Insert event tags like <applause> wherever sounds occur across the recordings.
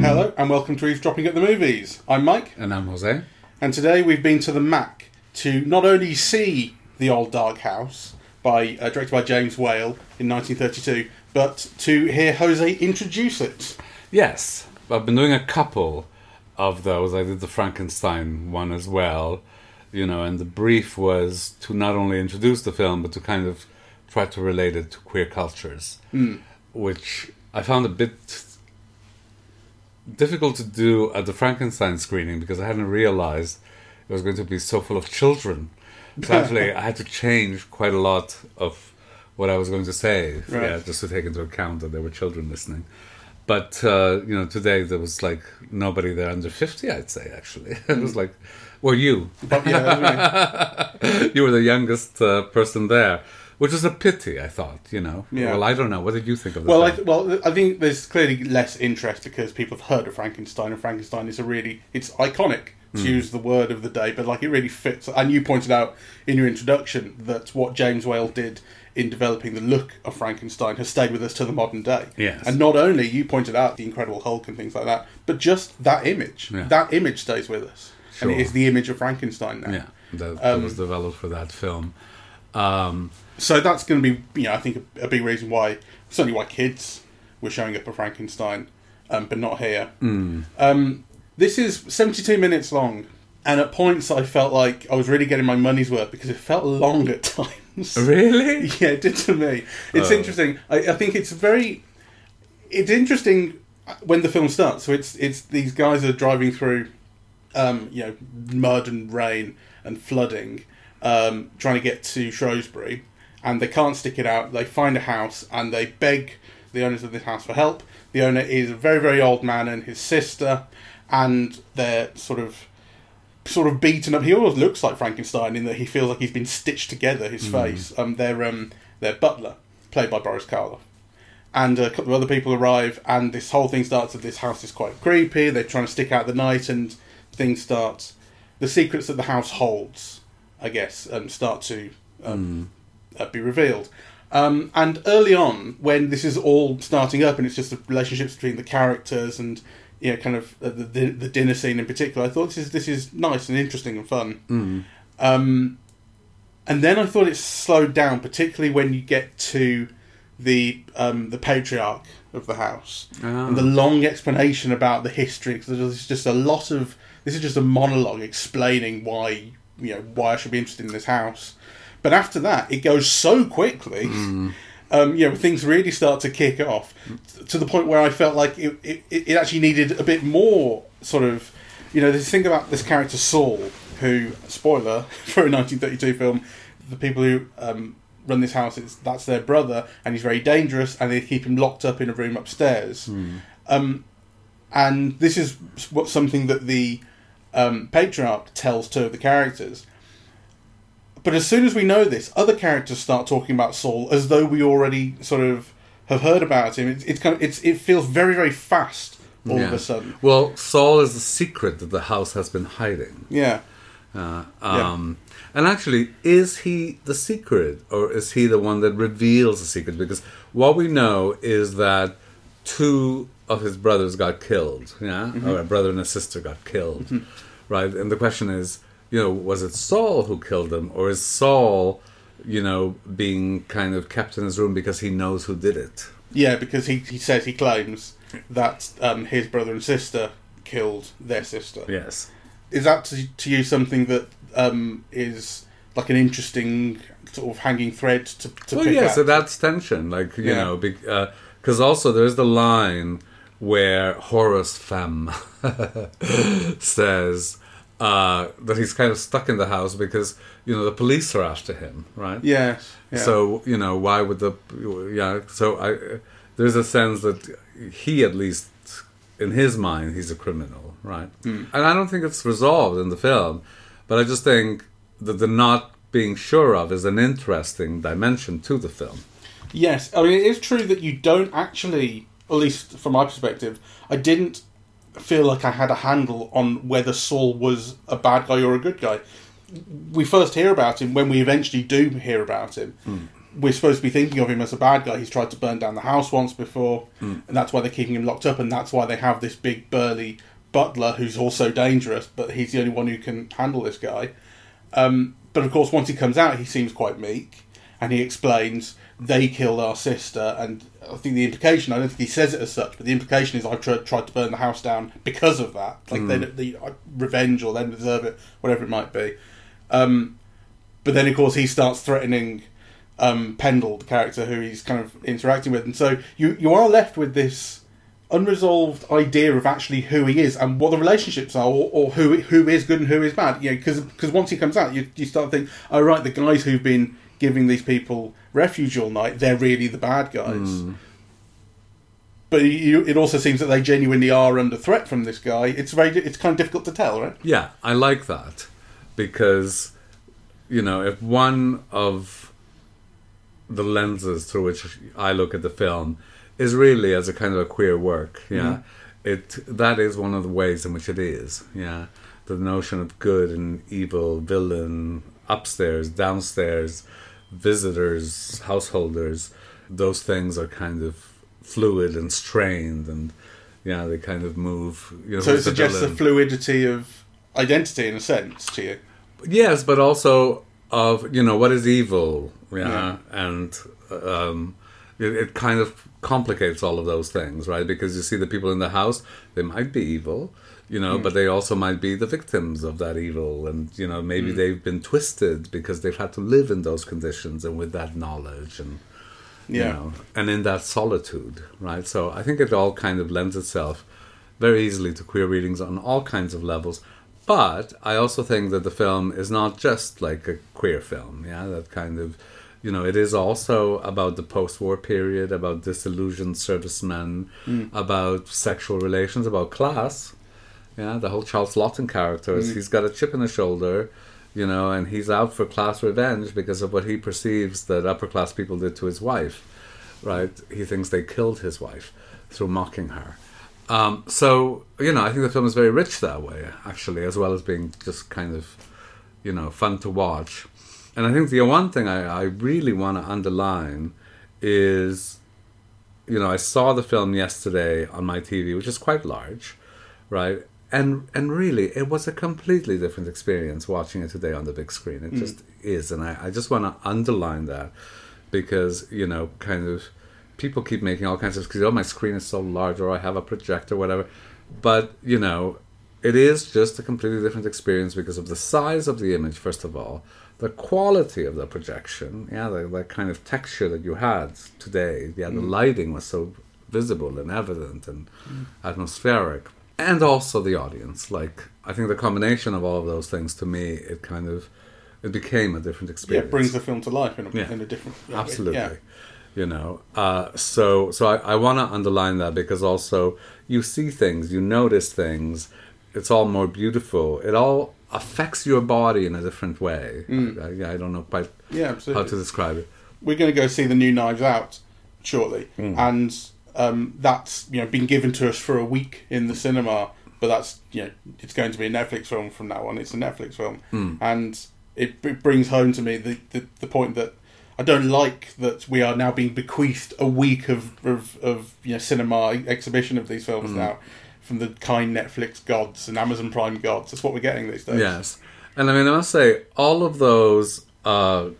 Hello, and welcome to Eavesdropping at the Movies. I'm Mike, And I'm Jose. and today we've been to the Mac to not only see The Old Dark House, by uh, directed by James Whale in 1932, but to hear Jose introduce it. Yes, I've been doing a couple of those. I did the Frankenstein one as well, you know, and the brief was to not only introduce the film, but to kind of try to relate it to queer cultures, which I found a bit difficult to do at the Frankenstein screening because I hadn't realized it was going to be so full of children. So <laughs> actually, I had to change quite a lot of what I was going to say, Right. yeah, just to take into account that there were children listening. But uh, you know, today there was like nobody there under fifty. I'd say actually, <laughs> it was like, well, you, But yeah, <laughs> you were the youngest uh, person there, which is a pity. I thought, you know. Yeah. Well, I don't know. What did you think of well, I, film? well, I think there's clearly less interest because people have heard of Frankenstein, and Frankenstein is a really it's iconic to use the word of the day, but like it really fits. And you pointed out in your introduction that what James Whale did in developing the look of Frankenstein has stayed with us to the modern day. Yes. And not only you pointed out the Incredible Hulk and things like that, but just that image. Yeah. That image stays with us, and it Sure. is the image of Frankenstein now. yeah, that, that Um, was developed for that film. Um, So that's going to be, you know, I think a, a big reason why, certainly why kids were showing up at Frankenstein, um, but not here. Um, this is 72 minutes long, and at points I felt like I was really getting my money's worth because it felt long at <laughs> times. really? <laughs> yeah, it did to me. It's Oh. interesting. I, I think it's very, it's interesting when the film starts. So it's it's these guys are driving through, um, you know, mud and rain and flooding, um, trying to get to Shrewsbury, and they can't stick it out. They find a house and they beg the owners of this house for help. The owner is a very very old man and his sister, and they're sort of sort of beaten up. He always looks like Frankenstein in that he feels like he's been stitched together. His face. Um, their um, their butler, played by Boris Karloff, and a couple of other people arrive, and this whole thing starts. That this house is quite creepy. They're trying to stick out the night, and things start. The secrets that the house holds, I guess, um, start to um, uh, be revealed. Um, and early on, when this is all starting up, and it's just the relationships between the characters and you know, kind of uh, the, the the dinner scene in particular, I thought this is this is nice and interesting and fun. Um, and then I thought it slowed down, particularly when you get to the um, the patriarch of the house Ah. and the long explanation about the history. Because there's just a lot of this is just a monologue explaining why you know why I should be interested in this house. But after that, it goes so quickly. Um, you know, things really start to kick off to the point where I felt like it, it, it actually needed a bit more sort of, you know, this thing about this character Saul, who, spoiler <laughs> for a 1932 film, the people who um, run this house, it's, that's their brother, and he's very dangerous, and they keep him locked up in a room upstairs. Um, and this is what something that the um, patriarch tells two of the characters. But as soon as we know this, other characters start talking about Saul as though we already sort of have heard about him. It's, it's kind of it's it feels very very fast all of a sudden. Well, Saul is the secret that the house has been hiding. Yeah, Uh, um, And actually, is he the secret, or is he the one that reveals the secret? Because what we know is that two of his brothers got killed. Yeah, or a brother and a sister got killed, right? And the question is, you know, was it Saul who killed them, or is Saul, you know, being kind of kept in his room because he knows who did it? yeah, because he he says he claims that um, his brother and sister killed their sister. Yes. Is that to, to you something that um, is like an interesting sort of hanging thread to, to well, yeah, at? so that's tension. Like, you Yeah. know, because also there's the line where Horace Femm <laughs> says uh, that he's kind of stuck in the house because, you know, the police are after him, right? yes. Yeah. So, you know, why would the. Yeah, so I, there's a sense that he, at least in his mind, he's a criminal, right? Hmm. And I don't think it's resolved in the film, but I just think that the not being sure of is an interesting dimension to the film. Yes, I mean it is true that you don't actually, at least from my perspective, I didn't feel like I had a handle on whether Saul was a bad guy or a good guy. we first hear about him when we eventually do hear about him. We're supposed to be thinking of him as a bad guy. He's tried to burn down the house once before, and that's why they're keeping him locked up, and that's why they have this big burly butler who's also dangerous, but he's the only one who can handle this guy. Um, but of course, once he comes out, he seems quite meek, and he explains they killed our sister, and I think the implication, I don't think he says it as such, but the implication is I tried, tried to burn the house down because of that, like they, the uh, revenge or they deserve it, whatever it might be. Um, but then, of course, he starts threatening um, Penderel, the character who he's kind of interacting with, and so you you are left with this unresolved idea of actually who he is and what the relationships are, or, or who who is good and who is bad. You know, because once he comes out, you you start to think, oh right, the guys who've been giving these people refuge all night, they're really the bad guys. Hmm. But you, it also seems that they genuinely are under threat from this guy. It's very, it's kind of difficult to tell, right? Yeah, I like that because you know if one of the lenses through which I look at the film is really as a kind of a queer work, yeah, mm-hmm. it that is one of the ways in which it is, yeah, the notion of good and evil, villain, upstairs, downstairs, visitors, householders, those things are kind of fluid and strained and yeah, they kind of move. You know, So it suggests the fluidity of identity in a sense to you. Yes, but also of you know what is evil, yeah, Yeah. and um, it, it kind of complicates all of those things, right? Because you see the people in the house, they might be evil, you know, Hmm. but they also might be the victims of that evil, and you know maybe Hmm. they've been twisted because they've had to live in those conditions and with that knowledge and you Yeah. know, and in that solitude, right? So I think it all kind of lends itself very easily to queer readings on all kinds of levels. But I also think that the film is not just like a queer film, yeah, that kind of, you know, it is also about the post war period, about disillusioned servicemen, about sexual relations, about class. Yeah, the whole Charles Laughton character is he's got a chip in his shoulder, you know, and he's out for class revenge because of what he perceives that upper class people did to his wife, right? He thinks they killed his wife through mocking her. Um, so, you know, I think the film is very rich that way, actually, as well as being just kind of, you know, fun to watch. And I think the one thing I, I really want to underline is, you know, I saw the film yesterday on my TV, which is quite large, right? And and really, it was a completely different experience watching it today on the big screen. It mm. just is, and I, I just want to underline that because you know, kind of, people keep making all kinds of excuses. Oh, my screen is so large, or I have a projector, whatever. But you know, it is just a completely different experience because of the size of the image, first of all, the quality of the projection, yeah, the, the kind of texture that you had today, yeah, the mm. lighting was so visible and evident and mm. atmospheric, and also the audience. Like, I think the combination of all of those things, to me, it kind of it became a different Yeah, experience. it brings the film to life in a, Yeah. in a different Absolutely. Yeah. You know, uh, so so I, I want to underline that because also you see things, you notice things. It's all more beautiful. It all affects your body in a different way. I, I, I don't know quite Yeah, how to describe it. We're going to go see the new Knives Out shortly, Hmm. and um, that's you know been given to us for a week in the cinema. But that's you know it's going to be a Netflix film from now on. It's a Netflix film, Hmm. and it, it brings home to me the, the the point that I don't like that we are now being bequeathed a week of of, of you know cinema exhibition of these films now from the kind Netflix gods and Amazon Prime gods. That's what we're getting these days. Yes, and I mean I must say all of those are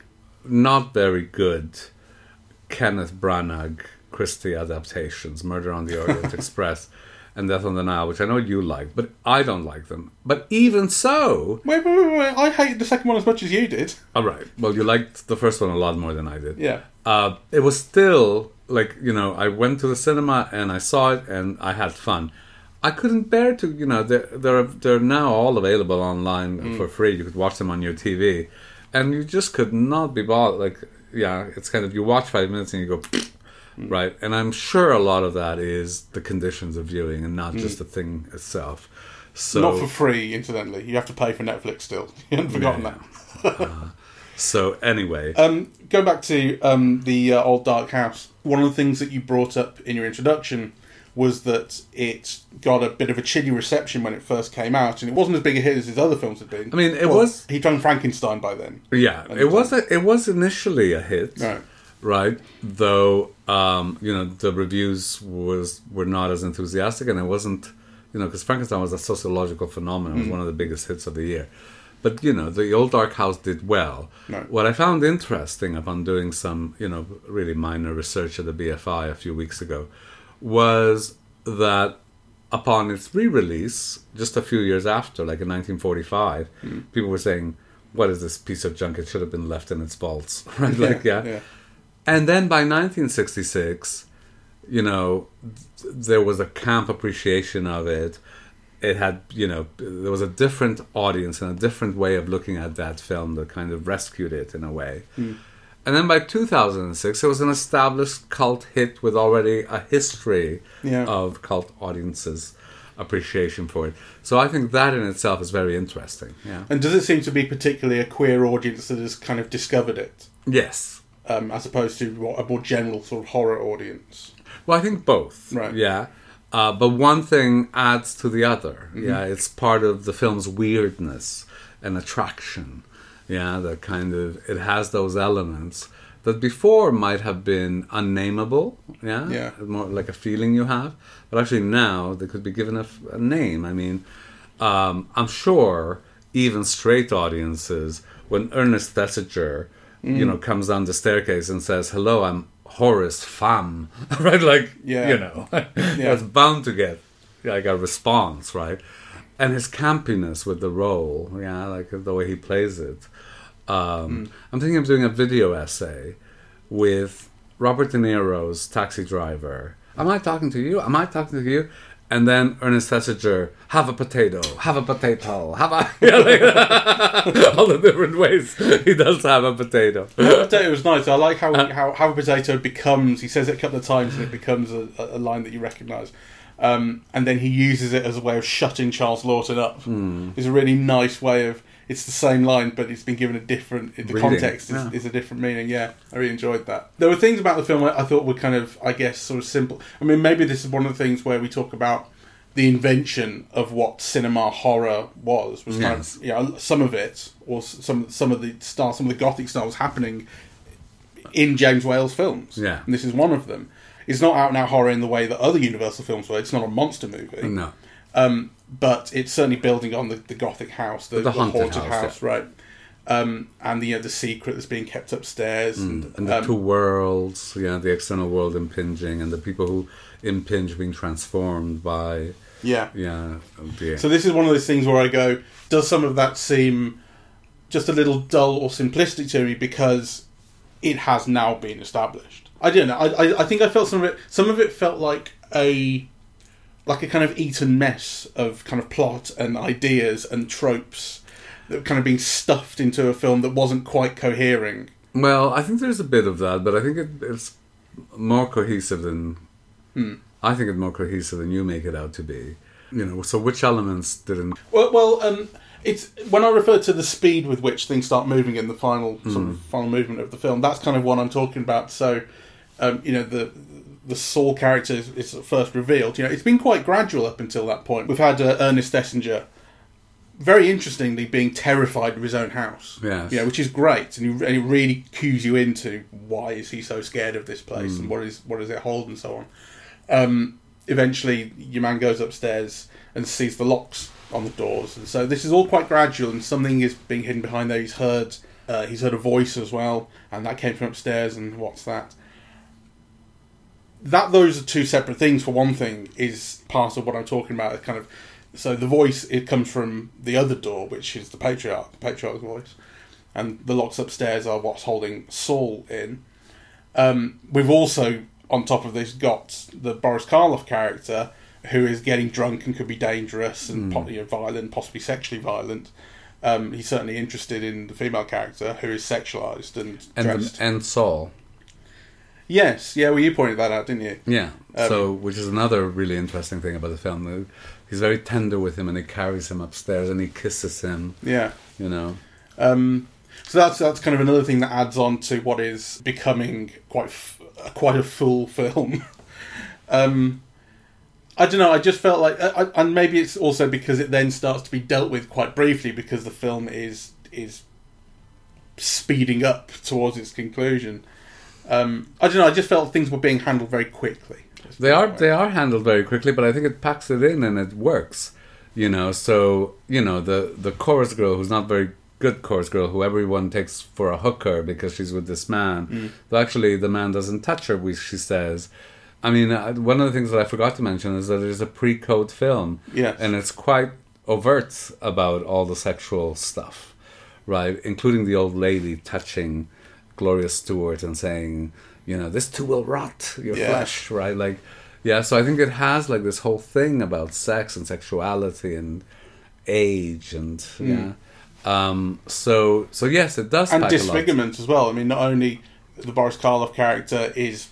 not very good Kenneth Branagh Christie adaptations, Murder on the Orient <laughs> Express and Death on the Nile, which I know you like, but I don't like them. But even so, Wait, wait, wait, wait! I hated the second one as much as you did. all right. Well, you liked the first one a lot more than I did. Yeah. Uh, it was still like you know I went to the cinema and I saw it and I had fun. I couldn't bear to you know they're they're they're now all available online for free. You could watch them on your TV, and you just could not be bothered. Like yeah, it's kind of you watch five minutes and you go. Right, and I'm sure a lot of that is the conditions of viewing and not just the thing itself. So, Not for free, incidentally. You have to pay for Netflix still. <laughs> You haven't forgotten Yeah. that. <laughs> so anyway, Um, going back to um, the uh, old dark house, one of the things that you brought up in your introduction was that it got a bit of a chilly reception when it first came out, and it wasn't as big a hit as his other films had been. I mean, it Well, was- He'd done Frankenstein by then. Yeah, it was a, it was initially a hit, Right. Right? Though um, you know the reviews was were not as enthusiastic, and it wasn't you know because Frankenstein was a sociological phenomenon, it was one of the biggest hits of the year. But you know the Old Dark House did well. Right. What I found interesting upon doing some you know really minor research at the BFI a few weeks ago was that upon its re-release, just a few years after, like in 1945, people were saying, "What is this piece of junk? It should have been left in its vaults." <laughs> Right? like, yeah. yeah. And then by 1966, you know, there was a camp appreciation of it. It had, you know, there was a different audience and a different way of looking at that film that kind of rescued it in a way. Hmm. And then by 2006, it was an established cult hit with already a history Yeah. of cult audiences' appreciation for it. So I think that in itself is very interesting. Yeah. And does it seem to be particularly a queer audience that has kind of discovered it, Yes. Um, as opposed to what, a more general sort of horror audience? Well, I think both. Right. Yeah. Uh, but one thing adds to the other. Mm-hmm. Yeah. It's part of the film's weirdness and attraction. Yeah. That kind of, it has those elements that before might have been unnameable. Yeah. Yeah. More like a feeling you have. But actually now they could be given a name. I mean, um, I'm sure even straight audiences, when Ernest Thesiger, Mm. you know, comes down the staircase and says, "Hello, I'm Horace Femm," <laughs> right? Like, Yeah. you know, <laughs> that's bound to get like a response, right? And his campiness with the role, yeah, like the way he plays it. Um, I'm thinking of doing a video essay with Robert De Niro's Taxi Driver. Am I talking to you? Am I talking to you? And then Ernest Thesiger, have a potato, have a potato, have a <laughs> yeah, like, <laughs> all the different ways he does have a potato. The potato was nice. I like how, how how a potato becomes. He says it a couple of times, and it becomes a, a line that you recognise. Um, and then he uses it as a way of shutting Charles Laughton up. It's a really nice way of. It's the same line, but it's been given a different. The Reading, context is, yeah. is a different meaning. Yeah, I really enjoyed that. There were things about the film I, I thought were kind of, I guess, sort of simple. I mean, maybe this is one of the things where we talk about the invention of what cinema horror was. Was kind Yes. of, yeah, some of it, or some some of the style, some of the gothic style was happening in James Whale's films. Yeah. And this is one of them. It's not out and out horror in the way that other Universal films were. It's not a monster movie. No. Um, but it's certainly building on the, the Gothic house, the, The the, haunted house, house, right? Um, and the you know, the secret that's being kept upstairs, and, Mm, and the um, two worlds, yeah, the external world impinging, and the people who impinge being transformed by, yeah. yeah, the, So this is one of those things where I go, does some of that seem just a little dull or simplistic to me because it has now been established? I don't know. I, I, I think I felt some of it. Some of it felt like a like a kind of Eton mess of kind of plot and ideas and tropes that were kind of being stuffed into a film that wasn't quite cohering. Well, I think there's a bit of that, but I think it, it's more cohesive than I think it's more cohesive than you make it out to be. You know, so which elements didn't? Well, well, um, it's when I refer to the speed with which things start moving in the final sort of final movement of the film. That's kind of what I'm talking about. So, um, you know, the the Saul character is, is first revealed. You know, it's been quite gradual up until that point. We've had uh, Ernest Thesiger, very interestingly, being terrified of his own house. Yes. You know, which is great, and, you, and it really cues you into why is he so scared of this place and what is what does it hold and so on. Um, eventually, your man goes upstairs and sees the locks on the doors, and so this is all quite gradual, and something is being hidden behind there. He's heard uh, he's heard a voice as well, and that came from upstairs. And what's that? That those are two separate things. For one thing, is part of what I'm talking about. Kind of, so the voice it comes from the other door, which is the patriarch, the patriarch's voice, and the locks upstairs are what's holding Saul in. Um, we've also, on top of this, got the Boris Karloff character who is getting drunk and could be dangerous and po- you know, violent, possibly sexually violent. Um, he's certainly interested in the female character who is sexualized and, And the, and Saul, yes, yeah. Well, you pointed that out, didn't you? yeah. Um, so, which is another really interesting thing about the film. He's very tender with him, and he carries him upstairs, and he kisses him. Yeah. You know, Um, so that's that's kind of another thing that adds on to what is becoming quite f- quite a full <laughs> film. um, I don't know. I just felt like, uh, I, and maybe it's also because it then starts to be dealt with quite briefly because the film is is speeding up towards its conclusion. Um, I don't know. I just felt things were being handled very quickly. They are they are handled very quickly, but I think it packs it in and it works. You know, so you know the the chorus girl who's not very good chorus girl who everyone takes for a hooker because she's with this man. Mm. Though actually the man doesn't touch her. we- She says. I mean, uh, one of the things that I forgot to mention is that it is a pre-code film, Yes. and it's quite overt about all the sexual stuff, right? Including the old lady touching Gloria Stuart and saying, you know, this too will rot your Yeah. flesh, right? Like, yeah. So I think it has like this whole thing about sex and sexuality and age and yeah. Um, so so yes, it does and pack a lot. disfigurement as well. I mean, not only the Boris Karloff character is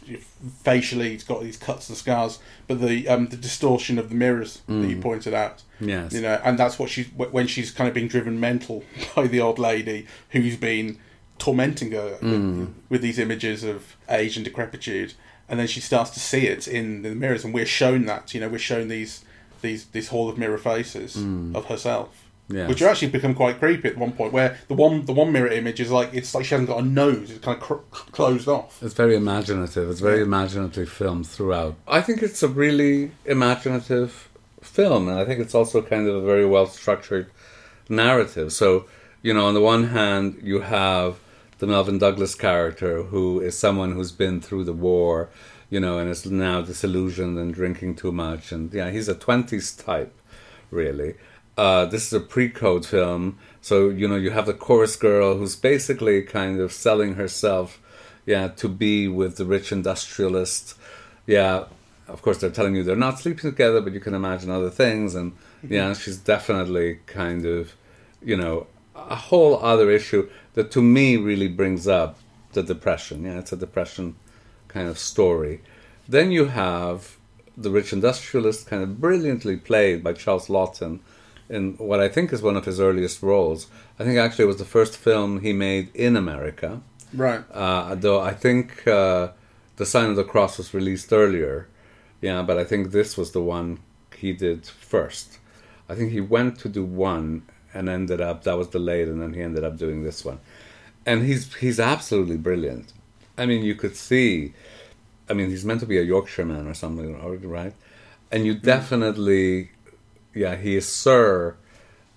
facially he's got these cuts and scars, but the um, the distortion of the mirrors that you pointed out. Yes. you know, and that's what she's when she's kind of being driven mental <laughs> by the old lady who's been tormenting her with, hmm. with these images of age and decrepitude, and then she starts to see it in the mirrors, and we're shown that. You know, we're shown these these this hall of mirror faces hmm. of herself. Yes. Which actually become quite creepy at one point, where the one the one mirror image is like it's like she hasn't got a nose; it's kind of cr- <laughs> closed off. It's very imaginative. It's very imaginatively filmed throughout. I think it's a really imaginative film, and I think it's also kind of a very well structured narrative. So, you know, on the one hand, you have the Melvyn Douglas character, who is someone who's been through the war, you know, and is now disillusioned and drinking too much, and yeah, he's a twenties type, really. Uh, this is a pre-code film, so you know you have the chorus girl who's basically kind of selling herself, yeah, to be with the rich industrialist. Yeah, of course they're telling you they're not sleeping together, but you can imagine other things, and yeah, <laughs> she's definitely kind of, you know, a whole other issue that to me really brings up the depression. Yeah, it's a depression kind of story. Then you have the rich industrialist, kind of brilliantly played by Charles Laughton in what I think is one of his earliest roles. I think actually it was the first film he made in America. Right. Uh, though I think uh, The Sign of the Cross was released earlier. Yeah, but I think this was the one he did first. I think he went to do one and ended up that was delayed, and then he ended up doing this one. And he's he's absolutely brilliant. I mean, you could see. I mean, he's meant to be a Yorkshireman or something, right? And you definitely, yeah, he is Sir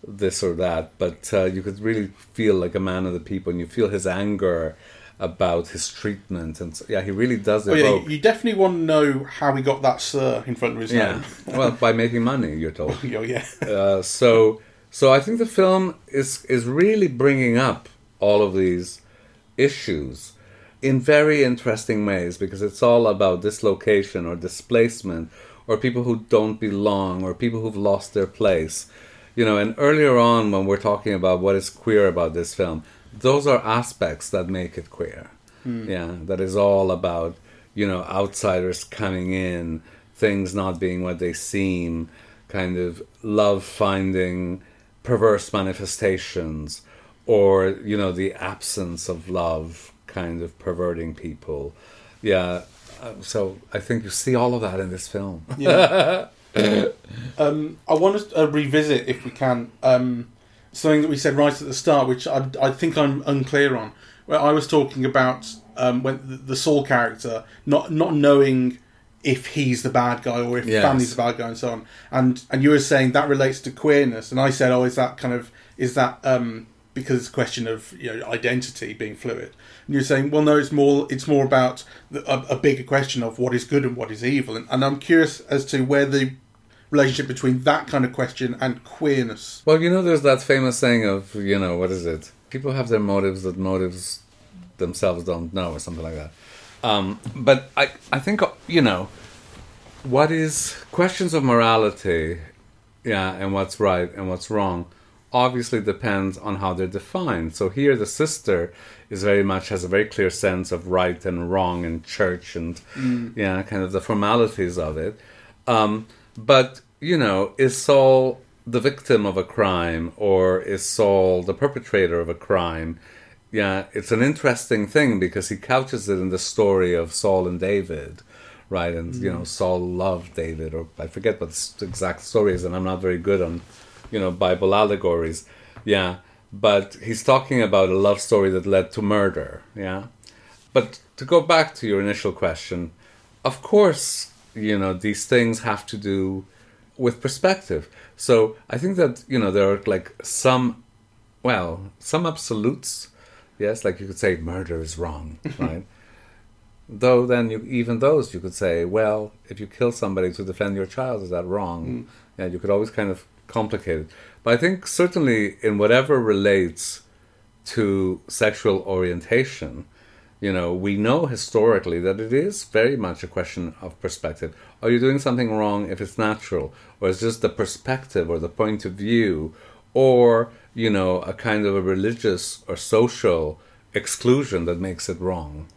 this or that, but uh, you could really feel like a man of the people, and you feel his anger about his treatment, and so, yeah, he really does Oh, yeah, you, you definitely want to know how he got that sir in front of his yeah, name. well, by making money, you're told. <laughs> Oh, yeah. Uh, so, so I think the film is is really bringing up all of these issues in very interesting ways because it's all about dislocation or displacement or people who don't belong or people who've lost their place. You know, and earlier on when we're talking about what is queer about this film, those are aspects that make it queer. Hmm. Yeah, that is all about, you know, outsiders coming in, things not being what they seem, kind of love finding perverse manifestations, or, you know, the absence of love kind of perverting people. Yeah, uh, so I think you see all of that in this film. Yeah. <laughs> um, I want to uh, revisit, if we can, um, something that we said right at the start, which I, I think I'm unclear on. Where I was talking about um, when the, the Saul character not not knowing if he's the bad guy or if Yes. Fanny's the bad guy and so on, and and you were saying that relates to queerness, and I said, oh, is that kind of is that um, because it's a question of you know identity being fluid, and you're saying, well, no, it's more it's more about the, a, a bigger question of what is good and what is evil, and, and I'm curious as to where the relationship between that kind of question and queerness. Well, you know, there's that famous saying of, you know, what is it? People have their motives that motives themselves don't know, or something like that. Um, but I, I think, you know, what is questions of morality, yeah, and what's right and what's wrong, obviously depends on how they're defined. So here, the sister is very much has a very clear sense of right and wrong and church and yeah, kind of the formalities of it. Um, but you know, is Saul the victim of a crime or is Saul the perpetrator of a crime? Yeah, it's an interesting thing because he couches it in the story of Saul and David, right? And you know, mm. Saul loved David, or I forget what the exact story is, and I'm not very good on, you know, Bible allegories. Yeah, but he's talking about a love story that led to murder. Yeah, but to go back to your initial question, of course, you know, these things have to do with perspective. So I think that you know there are like some, well, some absolutes. Yes, like you could say murder is wrong, <laughs> right? Though then, you, even those you could say, well, if you kill somebody to defend your child, is that wrong? Mm. Yeah, you could always kind of complicate it. But I think certainly in whatever relates to sexual orientation, you know, we know historically that it is very much a question of perspective. Are you doing something wrong if it's natural, or is just the perspective or the point of view, or you know, a kind of a religious or social exclusion that makes it wrong?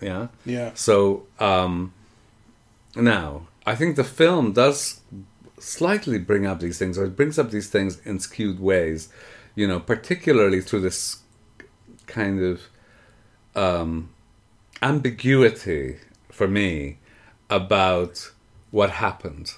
Yeah. Yeah. So um, now, I think the film does slightly bring up these things, or it brings up these things in skewed ways, you know, particularly through this kind of um, ambiguity for me about what happened.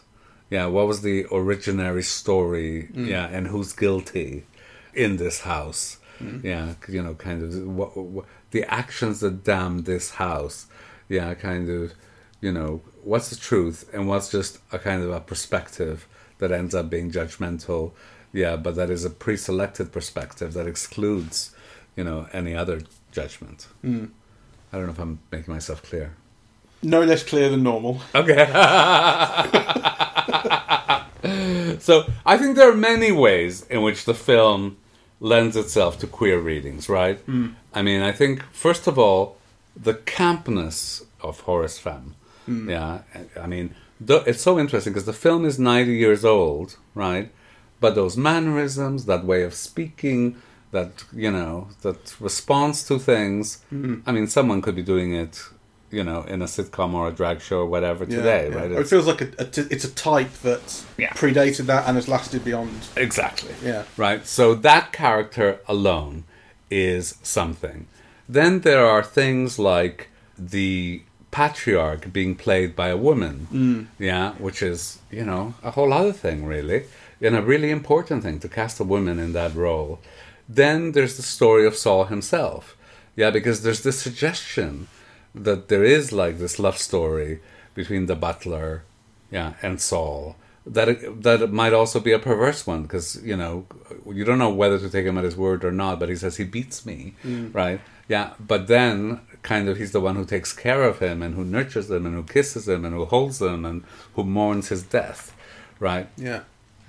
Yeah, what was the originary story? Mm. Yeah, and who's guilty in this house? Mm. Yeah, you know, kind of what, what, the actions that damned this house. Yeah, kind of, you know, what's the truth and what's just a kind of a perspective that ends up being judgmental. Yeah, but that is a pre-selected perspective that excludes, you know, any other judgment. Mm. I don't know if I'm making myself clear. No less clear than normal. Okay. so I think there are many ways in which the film lends itself to queer readings, right? Hmm. I mean, I think first of all, the campness of Horace Femm. Hmm. Yeah, I mean, it's so interesting because the film is ninety years old, right? But those mannerisms, that way of speaking, that you know, that response to things. Hmm. I mean, someone could be doing it, you know, in a sitcom or a drag show or whatever Yeah, today, yeah. right? It feels like a, a t- it's a type that Yeah. predated that and has lasted beyond. Exactly. Yeah. Right. So that character alone is something. Then there are things like the patriarch being played by a woman. Mm. Yeah, which is, you know, a whole other thing really. And a really important thing to cast a woman in that role. Then there's the story of Saul himself. Yeah, because there's this suggestion that there is like this love story between the butler yeah, and Saul. That that might also be a perverse one because you know you don't know whether to take him at his word or not. But he says he beats me, mm. right? Yeah, but then kind of he's the one who takes care of him and who nurtures him and who kisses him and who holds him and who mourns his death, right? Yeah.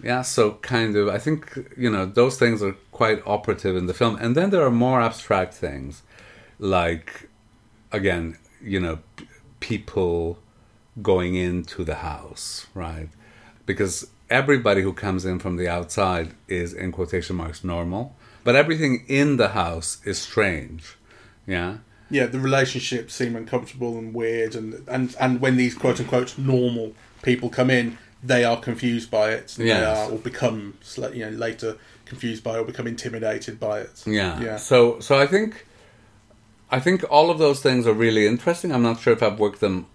Yeah, so kind of, I think, you know, those things are quite operative in the film. And then there are more abstract things, like, again, you know, p- people going into the house, right? Because everybody who comes in from the outside is, in quotation marks, normal. But everything in the house is strange, yeah? Yeah, the relationships seem uncomfortable and weird, and, and, and when these quote unquote normal people come in, they are confused by it. They are, or become, you know, later confused by it, or become intimidated by it. Yeah. Yeah. So so I think I think all of those things are really interesting. I'm not sure if I've worked them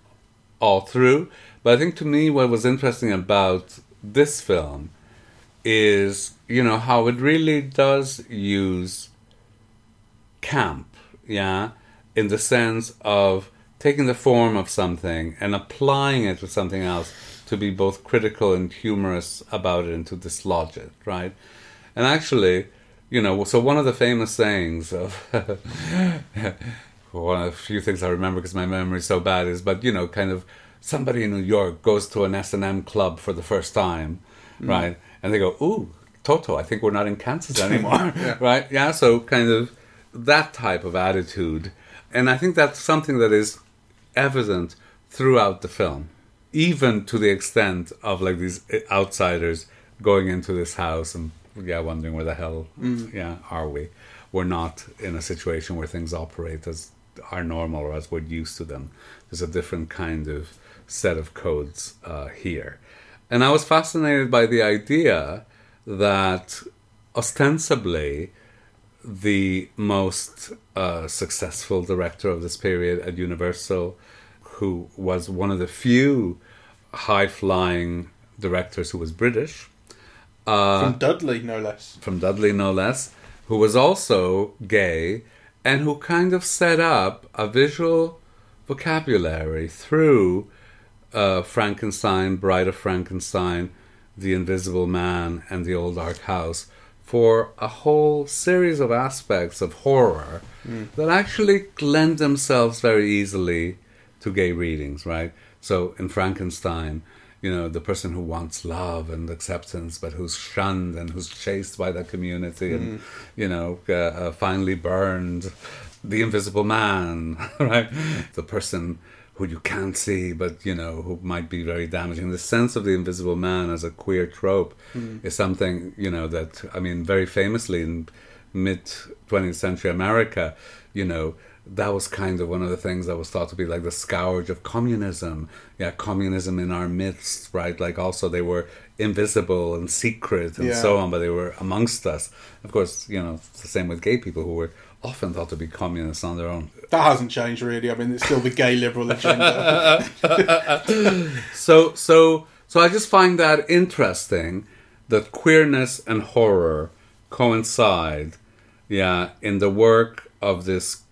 all through, but I think to me what was interesting about this film is, you know, how it really does use camp, yeah, in the sense of taking the form of something and applying it to something else to be both critical and humorous about it and to dislodge it, right? And actually, you know, so one of the famous sayings of one of the few things I remember because my memory is so bad is, but you know, kind of somebody in New York goes to an S and M club for the first time, mm. right? And they go, "Ooh, Toto, I think we're not in Kansas <laughs> anymore," <laughs> right? Yeah, so kind of that type of attitude, and I think that's something that is evident throughout the film, even to the extent of like these eh, outsiders going into this house and yeah, wondering where the hell yeah are we? We're not in a situation where things operate as are normal or as we're used to them. There's a different kind of set of codes uh, here, and I was fascinated by the idea that ostensibly the most uh, successful director of this period at Universal, who was one of the few high flying directors who was British. Uh, From Dudley, no less. from Dudley, no less, who was also gay and who kind of set up a visual vocabulary through uh, Frankenstein, Bride of Frankenstein, The Invisible Man, and The Old Dark House for a whole series of aspects of horror that actually lend themselves very easily to gay readings, right? So in Frankenstein, you know, the person who wants love and acceptance, but who's shunned and who's chased by the community and, you know, uh, uh, finally burned, the invisible man, <laughs> right? The person who you can't see, but, you know, who might be very damaging. The sense of the invisible man as a queer trope is something, you know, that, I mean, very famously in mid 20th century America, you know, that was kind of one of the things that was thought to be like the scourge of communism. Yeah, communism in our midst, right? Like also they were invisible and secret and Yeah. so on, but they were amongst us. Of course, you know, it's the same with gay people who were often thought to be communists on their own. That hasn't changed really. I mean, it's still the gay liberal agenda. <laughs> So, so, so I just find that interesting that queerness and horror coincide, yeah, in the work of this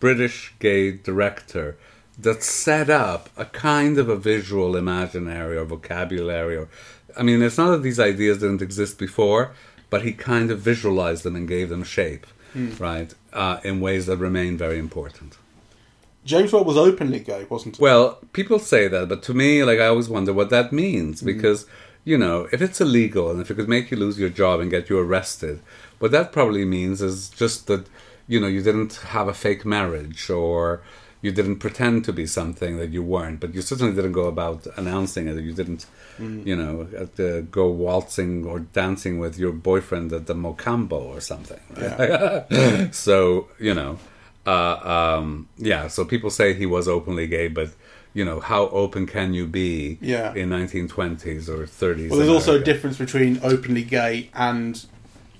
British gay director that set up a kind of a visual imaginary or vocabulary. Or, I mean, it's not that these ideas didn't exist before, but he kind of visualized them and gave them shape, right, uh, in ways that remain very important. James Whale was openly gay, wasn't he? Well, people say that, but to me, like I always wonder what that means Mm-hmm. because you know, if it's illegal and if it could make you lose your job and get you arrested, what that probably means is just that you know you didn't have a fake marriage or you didn't pretend to be something that you weren't, but you certainly didn't go about announcing it. You didn't, Mm. you know, the, go waltzing or dancing with your boyfriend at the Mocambo or something. Right? <laughs> so you know, uh, um, yeah. So people say he was openly gay, but you know, how open can you be Yeah. in 1920s or 30s? well, there's also a difference between openly gay and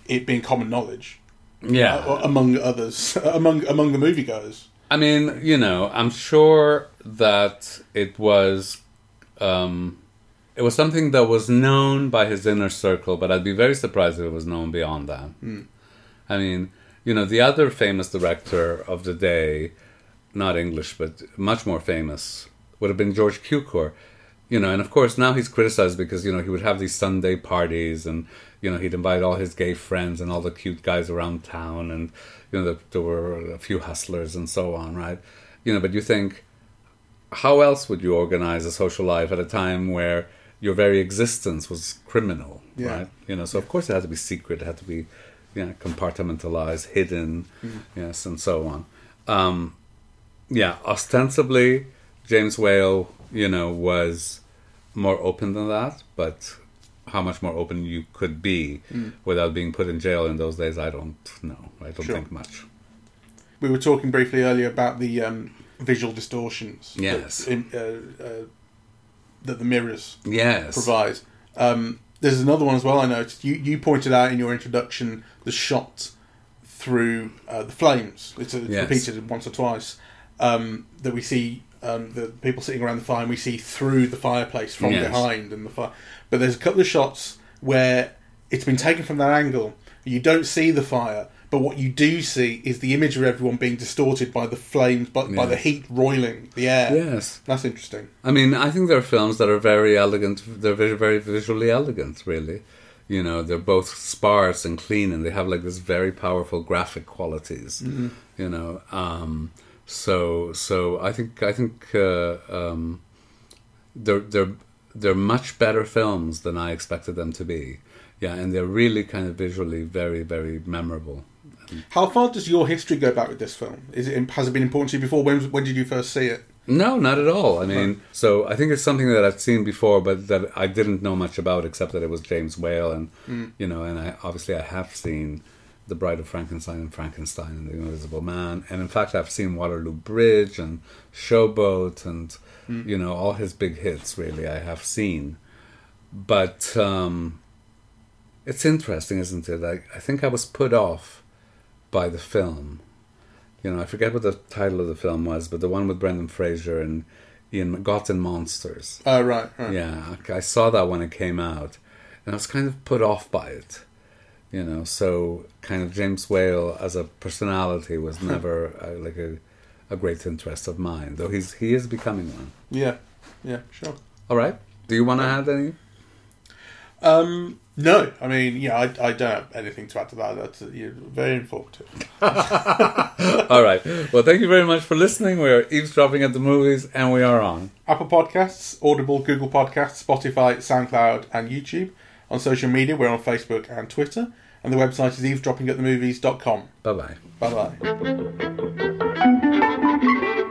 it being common knowledge yeah. uh, among others, <laughs> among among the moviegoers. I mean, you know, I'm sure that it was um, it was something that was known by his inner circle, but I'd be very surprised if it was known beyond that. I mean, you know, the other famous director of the day, not English, but much more famous, would have been George Cukor. You know, and of course now he's criticized because you know he would have these Sunday parties and you know he'd invite all his gay friends and all the cute guys around town and you know there, there were a few hustlers and so on, right? You know, but you think how else would you organize a social life at a time where your very existence was criminal, Yeah. right? You know, so of course it had to be secret, it had to be you know, compartmentalized, hidden, yes, and so on. Um, yeah, ostensibly, James Whale, you know, was more open than that, but how much more open you could be without being put in jail in those days, I don't know. I don't Sure. think much. We were talking briefly earlier about the um, visual distortions. Yes. That, in, uh, uh, that the mirrors Yes. provide. Um, there's another one as well. I noticed you you pointed out in your introduction the shot through uh, the flames. It's, it's Yes. repeated once or twice um, that we see um, the people sitting around the fire, and we see through the fireplace from Yes. behind and the fire. But there's a couple of shots where it's been taken from that angle. You don't see the fire, but what you do see is the image of everyone being distorted by the flames, by, by the heat roiling the air. Yes. That's interesting. I mean, I think there are films that are very elegant. They're very, very visually elegant, really. You know, they're both sparse and clean, and they have like this very powerful graphic qualities. You know, um, so so I think I think uh, um, they're they're they're much better films than I expected them to be. Yeah, and they're really kind of visually very very memorable. How far does your history go back with this film? Is it has it been important to you before? When when did you first see it? No, not at all. I mean, so I think it's something that I've seen before, but that I didn't know much about, except that it was James Whale, and mm. you know, and I obviously I have seen The Bride of Frankenstein and Frankenstein and The Invisible Man, and in fact I've seen Waterloo Bridge and Showboat and you know all his big hits. Really, I have seen, but um, it's interesting, isn't it? I, I think I was put off by the film you know, I forget what the title of the film was, but the one with Brendan Fraser and Ian Gods and Monsters. Oh, right, right. Yeah, I saw that when it came out, and I was kind of put off by it. You know, so kind of James Whale as a personality was <laughs> never uh, like a, a great interest of mine, though he's he is becoming one. Yeah, yeah, sure. All right. Do you want to add any? Um, no, I mean, yeah, I, I don't have anything to add to that. That's uh, you're very informative. <laughs> All right. Well, thank you very much for listening. We're eavesdropping at the movies, and we are on Apple Podcasts, Audible, Google Podcasts, Spotify, SoundCloud, and YouTube. On social media, we're on Facebook and Twitter. And the website is eavesdroppingatthemovies.com. Bye bye. Bye bye.